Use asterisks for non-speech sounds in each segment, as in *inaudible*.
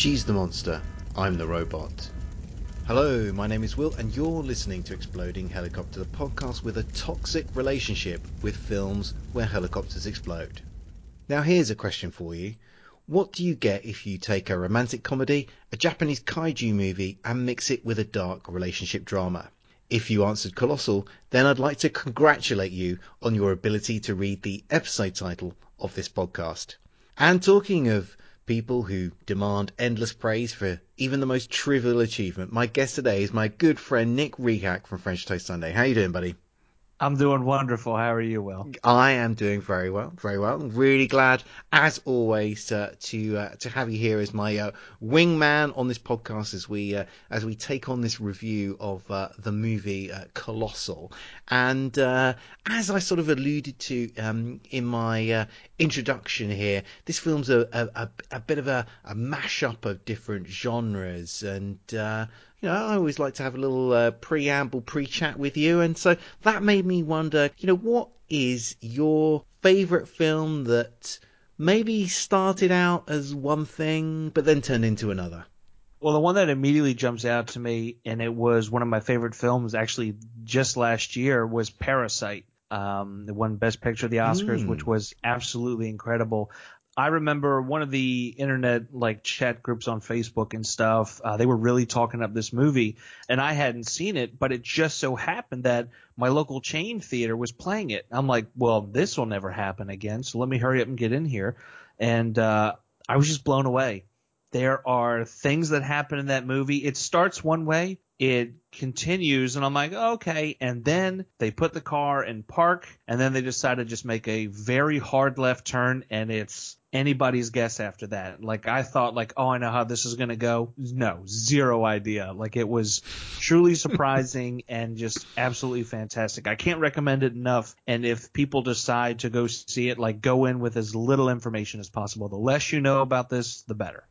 She's the monster, I'm the robot. Hello, my name is Will, and you're listening to Exploding Helicopter, the podcast with a toxic relationship with films where helicopters explode. Now, here's a question for you. What do you get if you take a romantic comedy, a Japanese kaiju movie, and mix it with a dark relationship drama? If you answered Colossal, then I'd like to congratulate you on your ability to read the episode title of this podcast. And talking of people who demand endless praise for even the most trivial achievement. My guest today is my good friend Nick Rehack from French Toast Sunday. How you doing, buddy? I'm doing wonderful. How are you, Will? I am doing very well, very well. I'm Really glad, as always, uh, to uh, to have you here as my uh, wingman on this podcast as we uh, as we take on this review of uh, the movie uh, Colossal. And as I sort of alluded to um, in my introduction here, this film's a, a, a bit of a, a mashup of different genres and you know, I always like to have a little uh, preamble, pre-chat with you, and so that made me wonder, you know, what is your favourite film that maybe started out as one thing but then turned into another? Well, the one that immediately jumps out to me, and it was one of my favorite films actually just last year, was Parasite. Um, the won Best Picture of the Oscars, mm. which was absolutely incredible. I remember one of the internet like chat groups on Facebook and stuff. Uh, they were really talking up this movie, and I hadn't seen it, but it just so happened that my local chain theater was playing it. I'm like, well, this will never happen again, so let me hurry up and get in here. And uh, I was just blown away. There are things that happen in that movie. It starts one way, it continues and I'm like, okay. And then they put the car in park and then they decide to just make a very hard left turn and it's anybody's guess after that. Like I thought like, oh, I know how this is going to go. No, zero idea. Like it was truly *laughs* surprising and just absolutely fantastic. I can't recommend it enough. And if people decide to go see it, like go in with as little information as possible. The less you know about this, the better.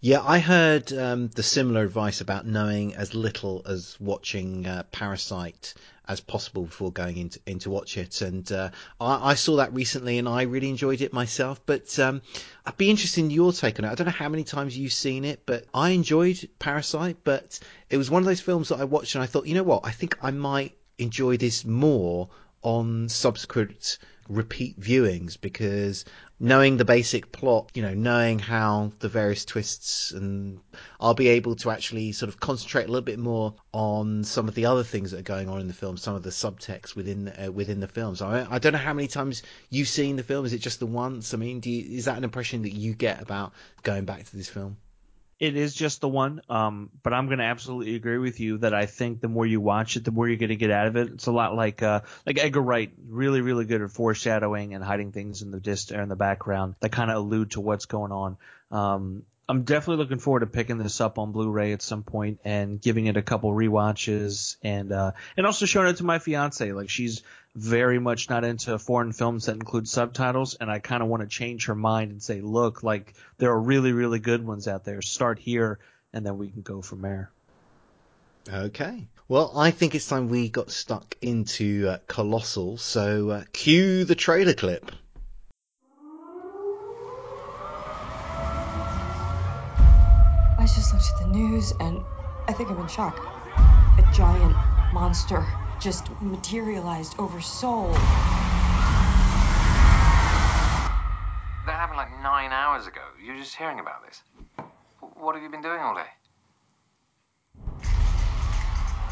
Yeah, I heard um, the similar advice about knowing as little as watching uh, Parasite as possible before going into into watch it. And uh, I, I, saw that recently, and I really enjoyed it myself. But um, I'd be interested in your take on it. I don't know how many times you've seen it, but I enjoyed Parasite. But it was one of those films that I watched, and I thought, you know what, I think I might enjoy this more on subsequent repeat viewings because knowing the basic plot, you know, knowing how the various twists, and I'll be able to actually sort of concentrate a little bit more on some of the other things that are going on in the film, some of the subtext within uh, within the film. So I, I, don't know how many times you've seen the film. Is it just the once? I mean, you, is that an impression that you get about going back to this film? It is just the one, um, but I'm going to absolutely agree with you that I think the more you watch it, the more you're going to get out of it. It's a lot like uh, like Edgar Wright, really really good at foreshadowing and hiding things in the dist in the background that kind of allude to what's going on. Um, I'm definitely looking forward to picking this up on Blu-ray at some point and giving it a couple re-watches and uh, and also showing it to my fiance. Like she's very much not into foreign films that include subtitles, and I kind of want to change her mind and say, look, like there are really really good ones out there. Start here, and then we can go from there. Okay. Well, I think it's time we got stuck into uh, Colossal. So uh, cue the trailer clip. I just looked at the news and I think I'm in shock. A giant monster just materialized over Seoul. That happened like nine hours ago. You're just hearing about this. What have you been doing all day?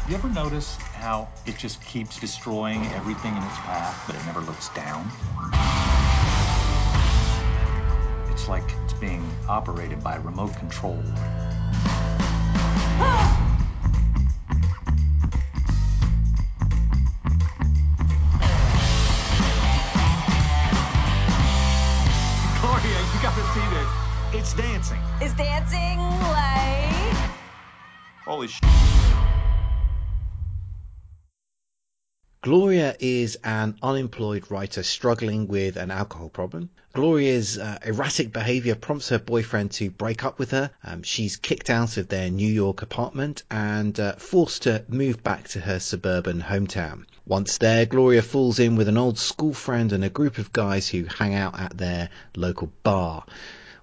You ever notice how it just keeps destroying everything in its path, but it never looks down? It's like it's being operated by remote control. Gloria, you gotta see this. It's dancing. Is dancing like... Holy sh... Gloria is an unemployed writer struggling with an alcohol problem. Gloria's uh, erratic behavior prompts her boyfriend to break up with her. Um, she's kicked out of their New York apartment and uh, forced to move back to her suburban hometown. Once there, Gloria falls in with an old school friend and a group of guys who hang out at their local bar.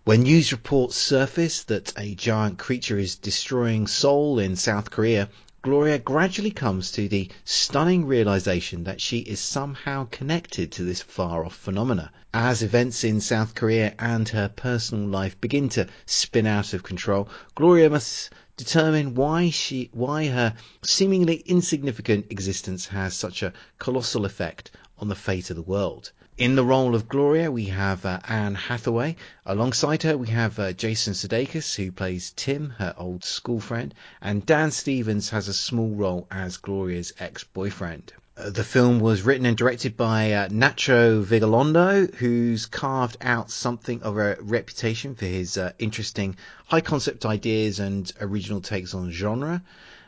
When news reports surface that a giant creature is destroying Seoul in South Korea, Gloria gradually comes to the stunning realization that she is somehow connected to this far off phenomena. As events in South Korea and her personal life begin to spin out of control, Gloria must determine why she why her seemingly insignificant existence has such a colossal effect on the fate of the world. In the role of Gloria, we have uh, Anne Hathaway. Alongside her, we have uh, Jason Sudeikis, who plays Tim, her old school friend, and Dan Stevens has a small role as Gloria's ex-boyfriend. Uh, the film was written and directed by uh, Nacho Vigalondo, who's carved out something of a reputation for his uh, interesting high concept ideas and original takes on genre.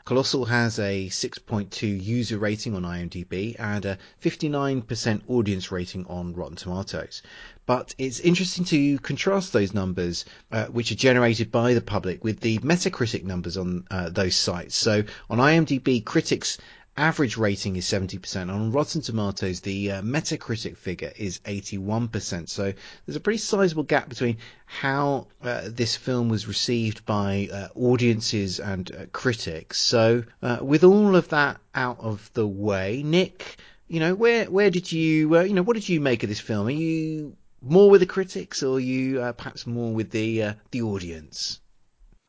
Colossal has a 6.2 user rating on IMDb and a 59% audience rating on Rotten Tomatoes. But it's interesting to contrast those numbers, uh, which are generated by the public, with the Metacritic numbers on uh, those sites. So on IMDb, critics average rating is 70%. On Rotten Tomatoes, the uh, Metacritic figure is 81%. So there's a pretty sizable gap between how uh, this film was received by uh, audiences and uh, critics. So uh, with all of that out of the way, Nick, you know, where where did you, uh, you know, what did you make of this film? Are you more with the critics or you perhaps more with the the audience?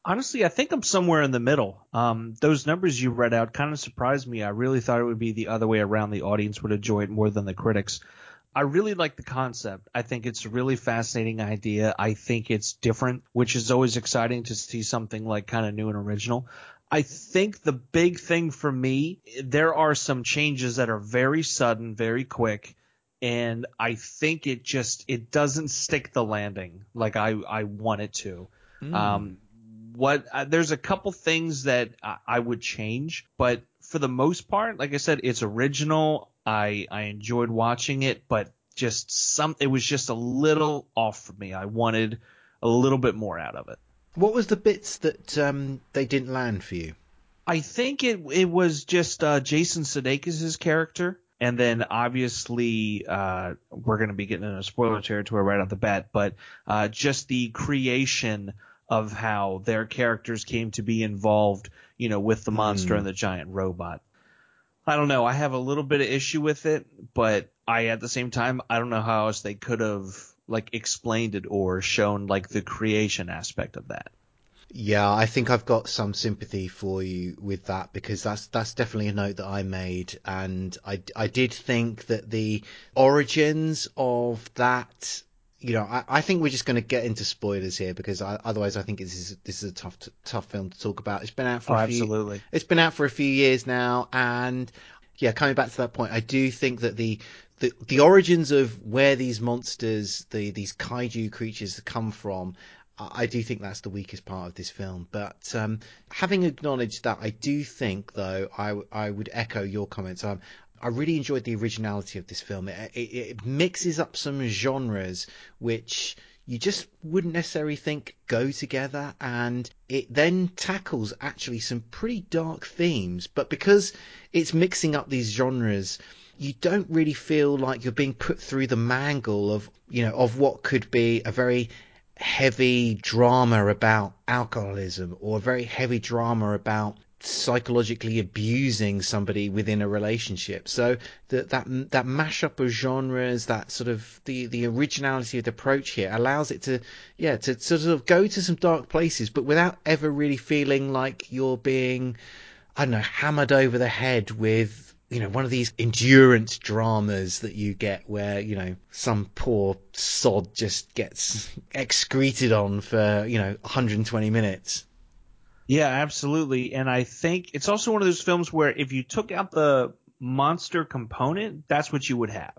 Honestly, I think I'm somewhere in the middle. Um, those numbers you read out kind of surprised me. I really thought it would be the other way around. The audience would enjoy it more than the critics. I really like the concept. I think it's a really fascinating idea. I think it's different, which is always exciting to see something like kind of new and original. I think the big thing for me, there are some changes that are very sudden, very quick, and I think it just it doesn't stick the landing like I I want it to. Mm. Um, what uh, there's a couple things that I, I would change, but for the most part, like I said, it's original. I I enjoyed watching it, but just some it was just a little off for me. I wanted a little bit more out of it. What was the bits that um, they didn't land for you? I think it it was just uh, Jason Sudeikis' character, and then obviously uh, we're going to be getting into spoiler territory right off the bat, but uh, just the creation of how their characters came to be involved, you know, with the monster mm. and the giant robot. I don't know. I have a little bit of issue with it, but I at the same time I don't know how else they could have like explained it or shown like the creation aspect of that. Yeah, I think I've got some sympathy for you with that because that's that's definitely a note that I made, and I I did think that the origins of that you know, I, I think we're just going to get into spoilers here because I, otherwise I think this is this is a tough tough film to talk about. It's been out for oh, a few, absolutely. It's been out for a few years now, and yeah, coming back to that point, I do think that the the, the origins of where these monsters, the these kaiju creatures come from, I do think that's the weakest part of this film. But um, having acknowledged that, I do think, though, I, I would echo your comments. Um, I really enjoyed the originality of this film. It, it, it mixes up some genres which you just wouldn't necessarily think go together and it then tackles actually some pretty dark themes but because it's mixing up these genres you don't really feel like you're being put through the mangle of you know of what could be a very heavy drama about alcoholism or a very heavy drama about psychologically abusing somebody within a relationship. So that that that mashup of genres, that sort of the the originality of the approach here allows it to yeah to sort of go to some dark places, but without ever really feeling like you're being I don't know hammered over the head with you know, one of these endurance dramas that you get where, you know, some poor sod just gets excreted on for, you know, 120 minutes. Yeah, absolutely. And I think it's also one of those films where if you took out the monster component, that's what you would have.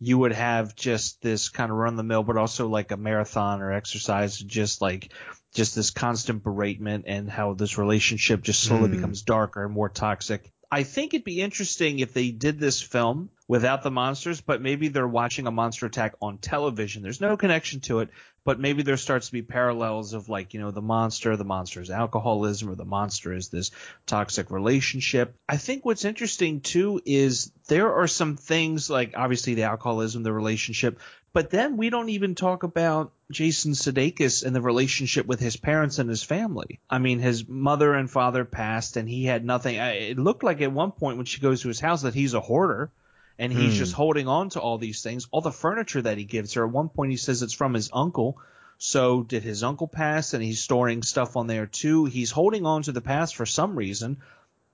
You would have just this kind of run the mill, but also like a marathon or exercise, just like just this constant beratement and how this relationship just slowly mm. becomes darker and more toxic. I think it'd be interesting if they did this film without the monsters, but maybe they're watching a monster attack on television. There's no connection to it, but maybe there starts to be parallels of like, you know, the monster, the monster is alcoholism, or the monster is this toxic relationship. I think what's interesting too is there are some things like obviously the alcoholism, the relationship, But then we don't even talk about Jason Sudeikis and the relationship with his parents and his family. I mean, his mother and father passed, and he had nothing. It looked like at one point when she goes to his house that he's a hoarder, and he's Hmm. just holding on to all these things, all the furniture that he gives her. At one point, he says it's from his uncle. So did his uncle pass, and he's storing stuff on there too. He's holding on to the past for some reason,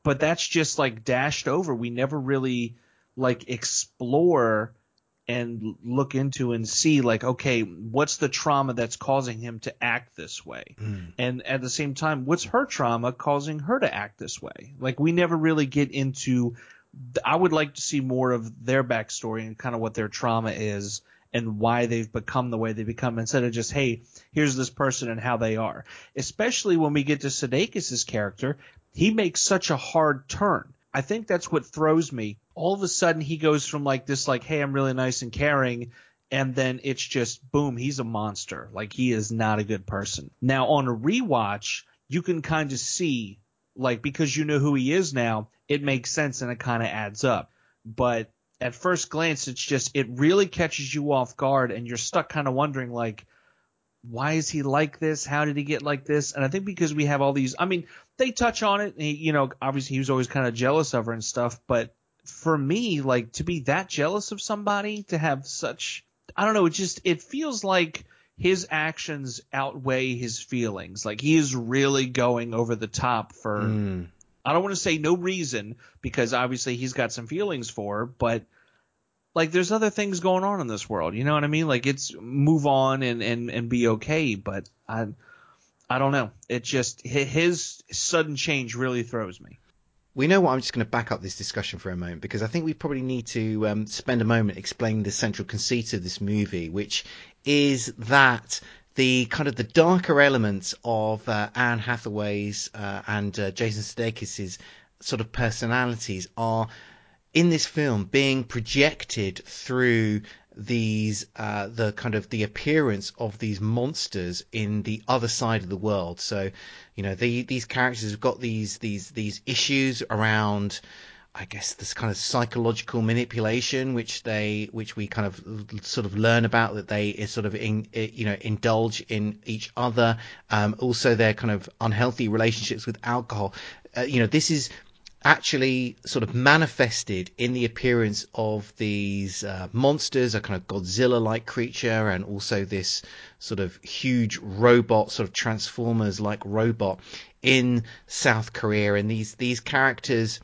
but that's just like dashed over. We never really like explore and look into and see like okay what's the trauma that's causing him to act this way and at the same time what's her trauma causing her to act this way like we never really get into i would like to see more of their backstory and kind of what their trauma is and why they've become the way they become instead of just hey here's this person and how they are especially when we get to Sudeikis' character he makes such a hard turn I think that's what throws me. All of a sudden, he goes from like this, like, hey, I'm really nice and caring, and then it's just boom, he's a monster. Like he is not a good person. Now on a rewatch, you can kind of see, like, because you know who he is now, it makes sense and it kind of adds up. But at first glance, it's just it really catches you off guard, and you're stuck kind of wondering, like, why is he like this? How did he get like this? And I think because we have all these, I mean, they touch on it. He, you know, obviously he was always kind of jealous of her and stuff. But for me, like to be that jealous of somebody, to have such, I don't know, it just, it feels like his actions outweigh his feelings. Like he is really going over the top for, Mm. I don't want to say no reason because obviously he's got some feelings for her, but like there's other things going on in this world. You know what I mean? Like it's move on and and and be okay. But I I don't know. It just his sudden change really throws me. We know what. I'm just going to back up this discussion for a moment because I think we probably need to um, spend a moment explaining the central conceit of this movie, which is that the kind of the darker elements of uh, Anne Hathaway's uh, and uh, Jason Sudeikis' sort of personalities are in this film being projected through these uh, the kind of the appearance of these monsters in the other side of the world. So, you know, the, these characters have got these these these issues around. I guess this kind of psychological manipulation, which they, which we kind of sort of learn about that they sort of in, you know, indulge in each other. Um, also, their kind of unhealthy relationships with alcohol. Uh, you know, this is actually sort of manifested in the appearance of these uh, monsters, a kind of Godzilla-like creature, and also this sort of huge robot, sort of Transformers-like robot in South Korea. And these these characters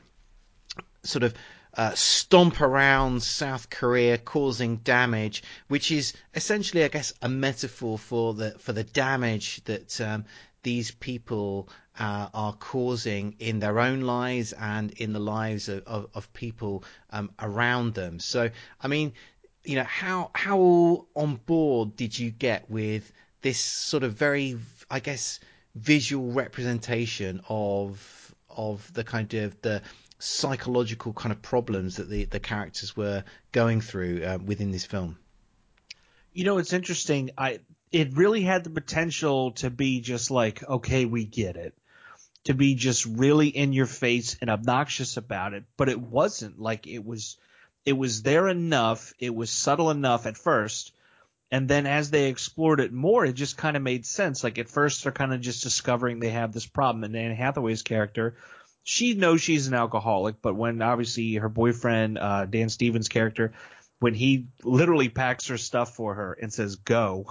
sort of uh, stomp around South Korea, causing damage, which is essentially, I guess, a metaphor for the for the damage that um, these people uh, are causing in their own lives and in the lives of, of, of people um, around them. So, I mean, you know, how how on board did you get with this sort of very, I guess, visual representation of of the kind of the psychological kind of problems that the, the characters were going through uh, within this film. You know, it's interesting. I it really had the potential to be just like, okay, we get it. To be just really in your face and obnoxious about it, but it wasn't like it was it was there enough, it was subtle enough at first, and then as they explored it more, it just kind of made sense. Like at first they're kind of just discovering they have this problem and Anne Hathaway's character she knows she's an alcoholic, but when obviously her boyfriend, uh, Dan Stevens' character, when he literally packs her stuff for her and says go,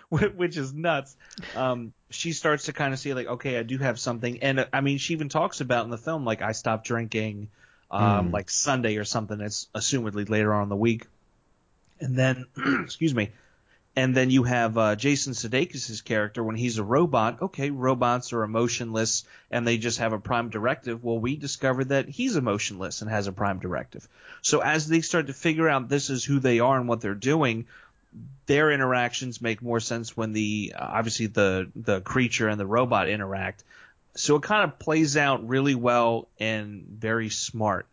*laughs* which is nuts, um, she starts to kind of see like, okay, I do have something. And uh, I mean, she even talks about in the film, like, I stopped drinking, um, Mm. like Sunday or something. It's assumedly later on in the week. And then, *clears throat* excuse me. And then you have uh, Jason Sudeikis' character when he's a robot. Okay, robots are emotionless and they just have a prime directive. Well, we discovered that he's emotionless and has a prime directive. So as they start to figure out this is who they are and what they're doing, their interactions make more sense when the uh, obviously the the creature and the robot interact. So it kind of plays out really well and very smart.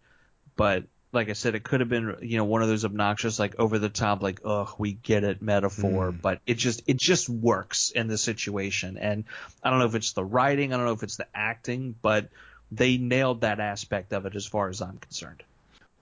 But like I said, it could have been you know one of those obnoxious like over the top like ugh we get it metaphor, Mm. but it just it just works in the situation. And I don't know if it's the writing, I don't know if it's the acting, but they nailed that aspect of it as far as I'm concerned.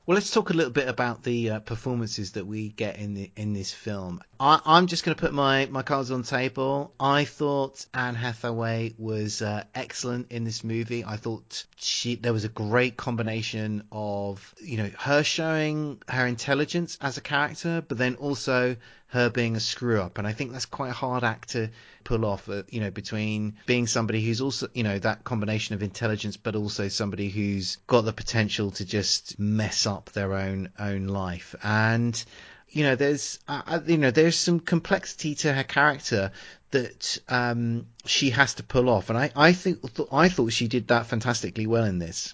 Well, let's talk a little bit about the uh, performances that we get in the in this film. I, am just going to put my, my cards on table. I thought Anne Hathaway was uh, excellent in this movie. I thought she there was a great combination of you know her showing her intelligence as a character, but then also her being a screw up. And I think that's quite a hard act to pull off, uh, you know, between being somebody who's also, you know, that combination of intelligence, but also somebody who's got the potential to just mess up their own, own life. And, you know, there's, uh, uh you know, there's some complexity to her character that um, she has to pull off, and I, I think I thought she did that fantastically well in this.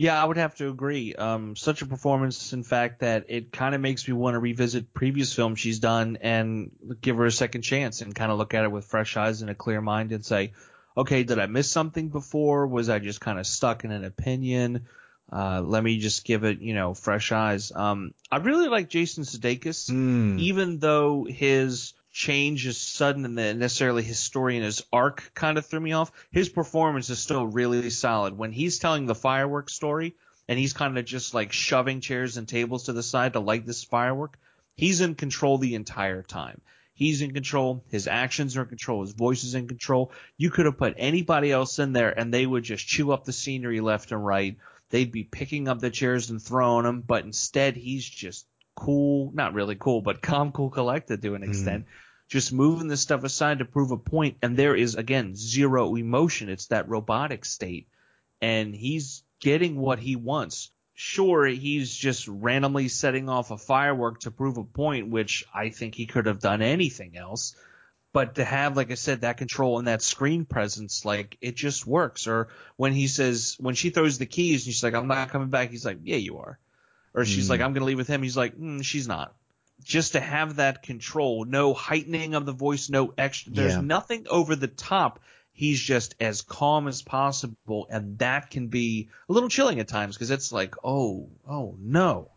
Yeah, I would have to agree. Um, such a performance, in fact, that it kind of makes me want to revisit previous films she's done and give her a second chance and kind of look at it with fresh eyes and a clear mind and say, okay, did I miss something before? Was I just kind of stuck in an opinion? Uh, let me just give it, you know, fresh eyes. Um, I really like Jason Sudeikis, mm. even though his change is sudden and necessarily his story and his arc kind of threw me off. His performance is still really solid. When he's telling the fireworks story and he's kind of just like shoving chairs and tables to the side to light this firework, he's in control the entire time. He's in control. His actions are in control. His voice is in control. You could have put anybody else in there and they would just chew up the scenery left and right. They'd be picking up the chairs and throwing them, but instead he's just cool, not really cool, but calm, cool, collected to an hmm. extent. Mm just moving this stuff aside to prove a point, and there is again zero emotion. It's that robotic state, and he's getting what he wants. Sure, he's just randomly setting off a firework to prove a point, which I think he could have done anything else. But to have, like I said, that control and that screen presence, like it just works. Or when he says, when she throws the keys and she's like, I'm not coming back, he's like, Yeah, you are. Or she's mm. like, I'm going to leave with him. He's like, mm, She's not just to have that control, no heightening of the voice, no extra. There's yeah. nothing over the top. He's just as calm as possible, and that can be a little chilling at times because it's like, oh, oh no.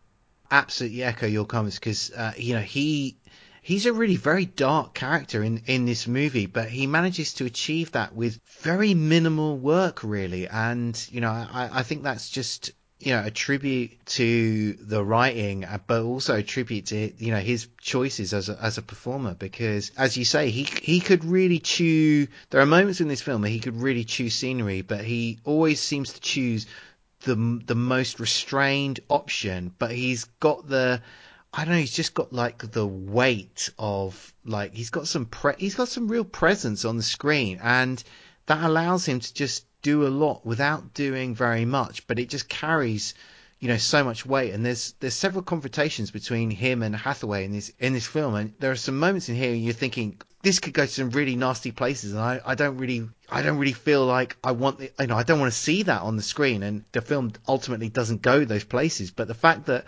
Absolutely echo your comments because uh, you know he he's a really very dark character in in this movie, but he manages to achieve that with very minimal work, really. And you know, I, I think that's just you know, a tribute to the writing, uh, but also a tribute to you know his choices as a, as a performer. Because as you say, he he could really chew. There are moments in this film where he could really chew scenery, but he always seems to choose the the most restrained option. But he's got the I don't know. He's just got like the weight of like he's got some pre- he's got some real presence on the screen, and that allows him to just do a lot without doing very much, but it just carries you know so much weight. And there's there's several confrontations between him and Hathaway in this in this film. And there are some moments in here you're thinking this could go to some really nasty places. And I, I don't really I don't really feel like I want the, you know I don't want to see that on the screen. And the film ultimately doesn't go those places. But the fact that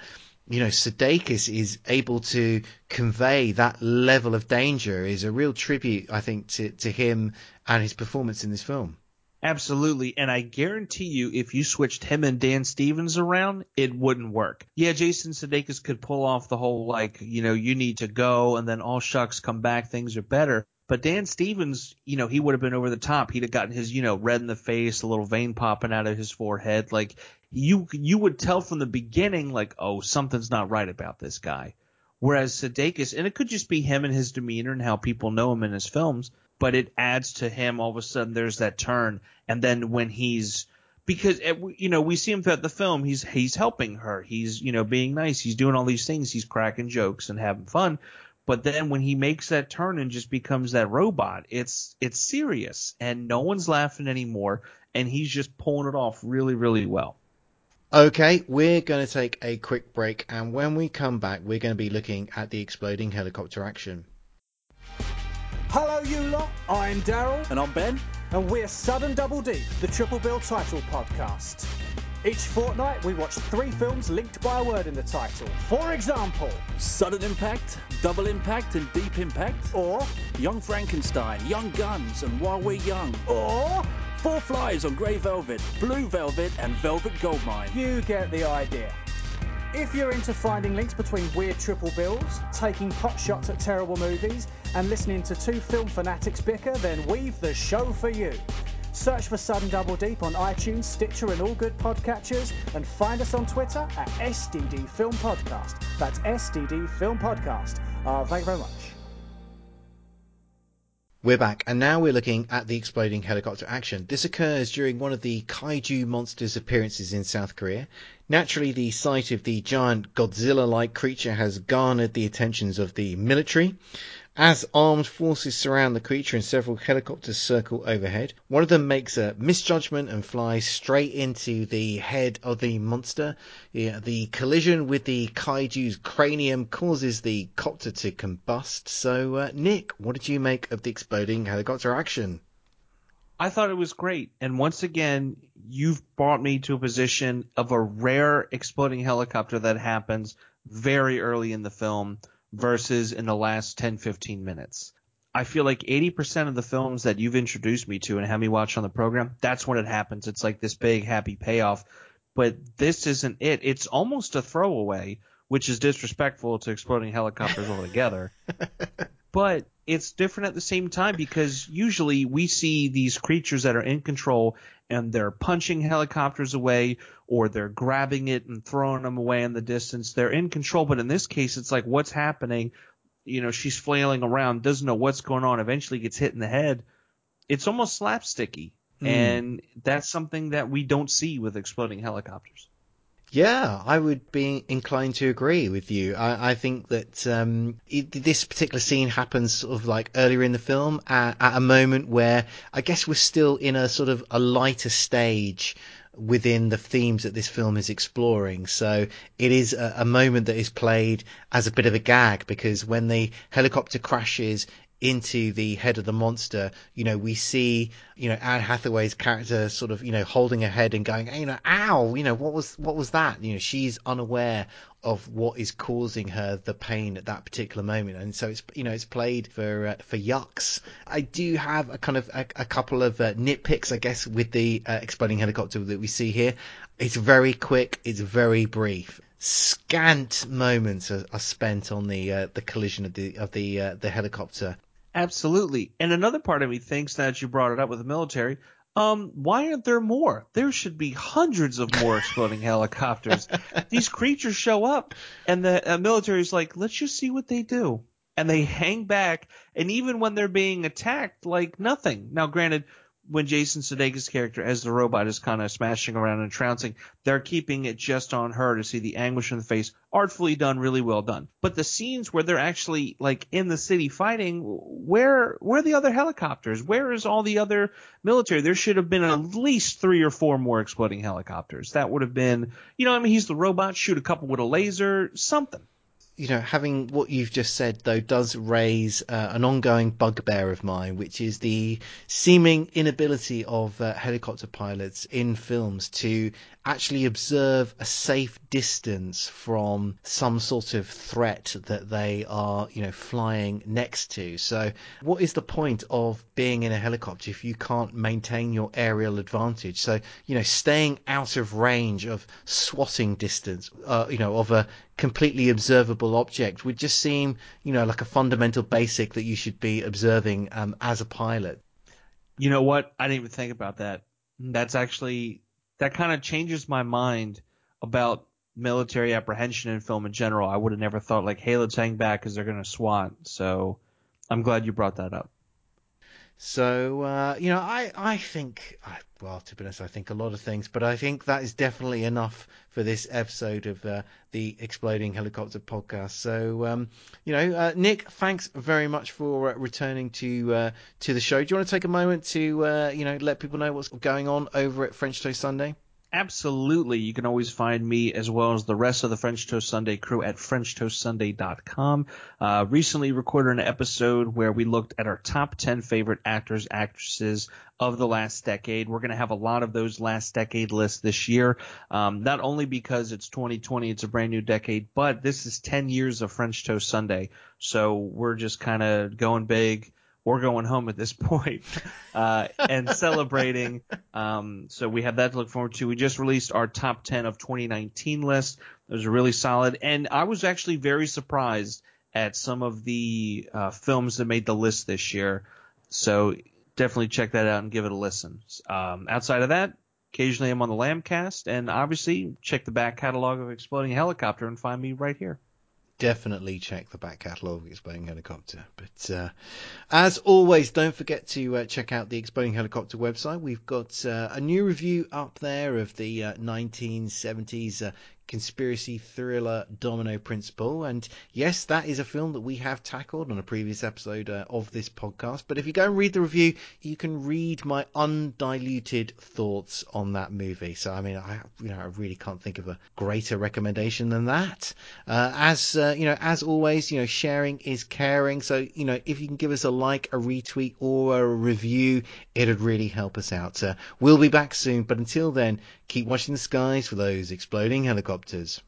you know Sudeikis is able to convey that level of danger is a real tribute I think to to him and his performance in this film Absolutely. And I guarantee you, if you switched him and Dan Stevens around, it wouldn't work. Yeah, Jason Sudeikis could pull off the whole, like, you know, you need to go and then all shucks come back, things are better. But Dan Stevens, you know, he would have been over the top. He'd have gotten his, you know, red in the face, a little vein popping out of his forehead. Like you, you would tell from the beginning, like, oh, something's not right about this guy. Whereas Sudeikis, and it could just be him and his demeanor and how people know him in his films but it adds to him all of a sudden there's that turn. And then when he's because eh, you know we see him throughout the film he's he's helping her. He's you know being nice. He's doing all these things. He's cracking jokes and having fun. But then when he makes that turn and just becomes that robot it's it's serious. And no one's laughing anymore. And he's just pulling it off really really well Okay, we're going to take a quick break, and when we come back, we're going to be looking at the exploding helicopter action. Hello, you lot. I'm Daryl. And I'm Ben. And we're Sudden Double Deep, the Triple Bill title podcast. Each fortnight, we watch three films linked by a word in the title. For example, Sudden Impact, Double Impact, and Deep Impact. Or Young Frankenstein, Young Guns, and While We're Young. Or Four Flies on Grey Velvet, Blue Velvet, and Velvet Goldmine. You get the idea. If you're into finding links between weird triple bills, taking pot shots at terrible movies, and listening to two film fanatics bicker, then we've the show for you. Search for Sudden Double Deep on iTunes, Stitcher, and all good podcatchers, and find us on Twitter at SDD Film Podcast. That's SDD Film Podcast. Uh, thank you very much. We're back, and now we're looking at the exploding helicopter action. This occurs during one of the kaiju monsters' appearances in South Korea. Naturally, the sight of the giant Godzilla like creature has garnered the attentions of the military. As armed forces surround the creature and several helicopters circle overhead, one of them makes a misjudgment and flies straight into the head of the monster. Yeah, the collision with the kaiju's cranium causes the copter to combust. So, uh, Nick, what did you make of the exploding helicopter action? I thought it was great. And once again, you've brought me to a position of a rare exploding helicopter that happens very early in the film versus in the last 10, 15 minutes. I feel like 80% of the films that you've introduced me to and had me watch on the program, that's when it happens. It's like this big happy payoff. But this isn't it. It's almost a throwaway, which is disrespectful to exploding helicopters altogether. *laughs* but it's different at the same time because usually we see these creatures that are in control and they're punching helicopters away or they're grabbing it and throwing them away in the distance. They're in control, but in this case, it's like what's happening? You know, she's flailing around, doesn't know what's going on, eventually gets hit in the head. It's almost slapsticky. Mm. And that's something that we don't see with exploding helicopters. Yeah, I would be inclined to agree with you. I, I think that um, it, this particular scene happens sort of like earlier in the film at, at, a moment where I guess we're still in a sort of a lighter stage within the themes that this film is exploring. So it is a, a moment that is played as a bit of a gag because when the helicopter crashes into the head of the monster, you know, we see, you know, Anne Hathaway's character sort of, you know, holding her head and going, you know, ow, you know, what was, what was that? You know, she's unaware of what is causing her the pain at that particular moment. And so it's, you know, it's played for, uh, for yucks. I do have a kind of, a, a couple of uh, nitpicks, I guess, with the uh, exploding helicopter that we see here. It's very quick. It's very brief scant moments are, are, spent on the uh, the collision of the of the uh, the helicopter. Absolutely. And another part of me thinks that you brought it up with the military. Um, why aren't there more? There should be hundreds of more exploding *laughs* helicopters. These creatures show up, and the uh, military is like, let's just see what they do. And they hang back, and even when they're being attacked, like nothing. Now, granted, when Jason Sudeikis' character as the robot is kind of smashing around and trouncing, they're keeping it just on her to see the anguish in the face. Artfully done, really well done. But the scenes where they're actually like in the city fighting, where where are the other helicopters? Where is all the other military? There should have been at least three or four more exploding helicopters. That would have been, you know, I mean, he's the robot. Shoot a couple with a laser, something you know, having what you've just said though does raise uh, an ongoing bugbear of mine, which is the seeming inability of uh, helicopter pilots in films to actually observe a safe distance from some sort of threat that they are, you know, flying next to. So, what is the point of being in a helicopter if you can't maintain your aerial advantage? So, you know, staying out of range of swatting distance, uh, you know, of a completely observable object would just seem, you know, like a fundamental basic that you should be observing um, as a pilot. You know what? I didn't even think about that. That's actually that kind of changes my mind about military apprehension in film in general. I would have never thought like, hey, let's hang back because they're going to SWAT. So I'm glad you brought that up. So uh, you know, I I think well, to be honest, I think a lot of things, but I think that is definitely enough for this episode of uh, the Exploding Helicopter podcast. So um, you know, uh, Nick, thanks very much for uh, returning to uh, to the show. Do you want to take a moment to uh, you know let people know what's going on over at French Toast Sunday? Absolutely. You can always find me as well as the rest of the French Toast Sunday crew at FrenchToastSunday.com. Uh, recently recorded an episode where we looked at our top 10 favorite actors, actresses of the last decade. We're going to have a lot of those last decade lists this year. Um, not only because it's 2020, it's a brand new decade, but this is 10 years of French Toast Sunday. So we're just kind of going big we're going home at this *laughs* point, uh, and celebrating. Um, so we have that to look forward to. We just released our top 10 of 2019 list. It was really solid. And I was actually very surprised at some of the uh, films that made the list this year. So definitely check that out and give it a listen. Um, outside of that, occasionally I'm on the Lambcast, and obviously check the back catalog of Exploding Helicopter and find me right here definitely check the back catalogue of Exploding Helicopter. But uh, as always, don't forget to uh, check out the Exploding Helicopter website. We've got uh, a new review up there of the 1970s uh, conspiracy thriller Domino Principle. And yes, that is a film that we have tackled on a previous episode uh, of this podcast. But if you go and read the review, you can read my undiluted thoughts on that movie. So I mean, I you know I really can't think of a greater recommendation than that. Uh, as uh, you know, as always, you know, sharing is caring. So you know, if you can give us a like, a retweet, or a review, it'd really help us out. Uh, we'll be back soon, but until then, keep watching the skies for those exploding helicopters helicopters.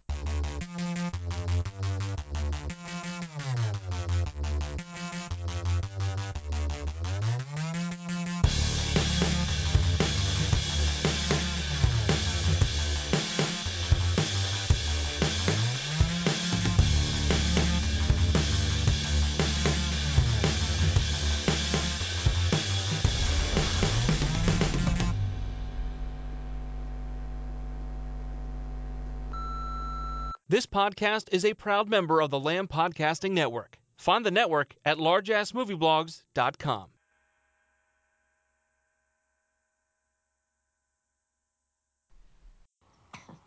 Podcast is a proud member of the Lamb Podcasting Network. Find the network at largeassmovieblogs.com.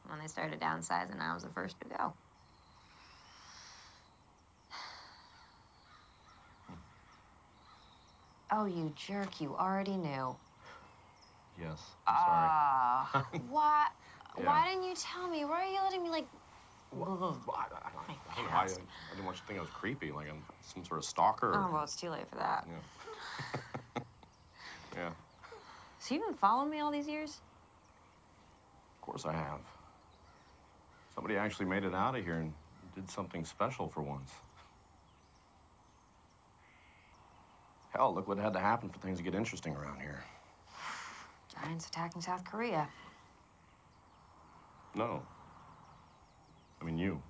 When they started downsizing, I was the first to go. Oh, you jerk, you already knew. Yes, I'm sorry. Ah, *laughs* why? Yeah. Why didn't you tell me? Why are you letting me like? Well, I, I, I, don't know. I, I didn't want you to think I was creepy, like I'm some sort of stalker. Oh well, it's too late for that. Yeah. yeah. So you've been following me all these years? Of course I have. Somebody actually made it out of here and did something special for once. Hell, look what had to happen for things to get interesting around here. Giants attacking South Korea. No. I mean, you.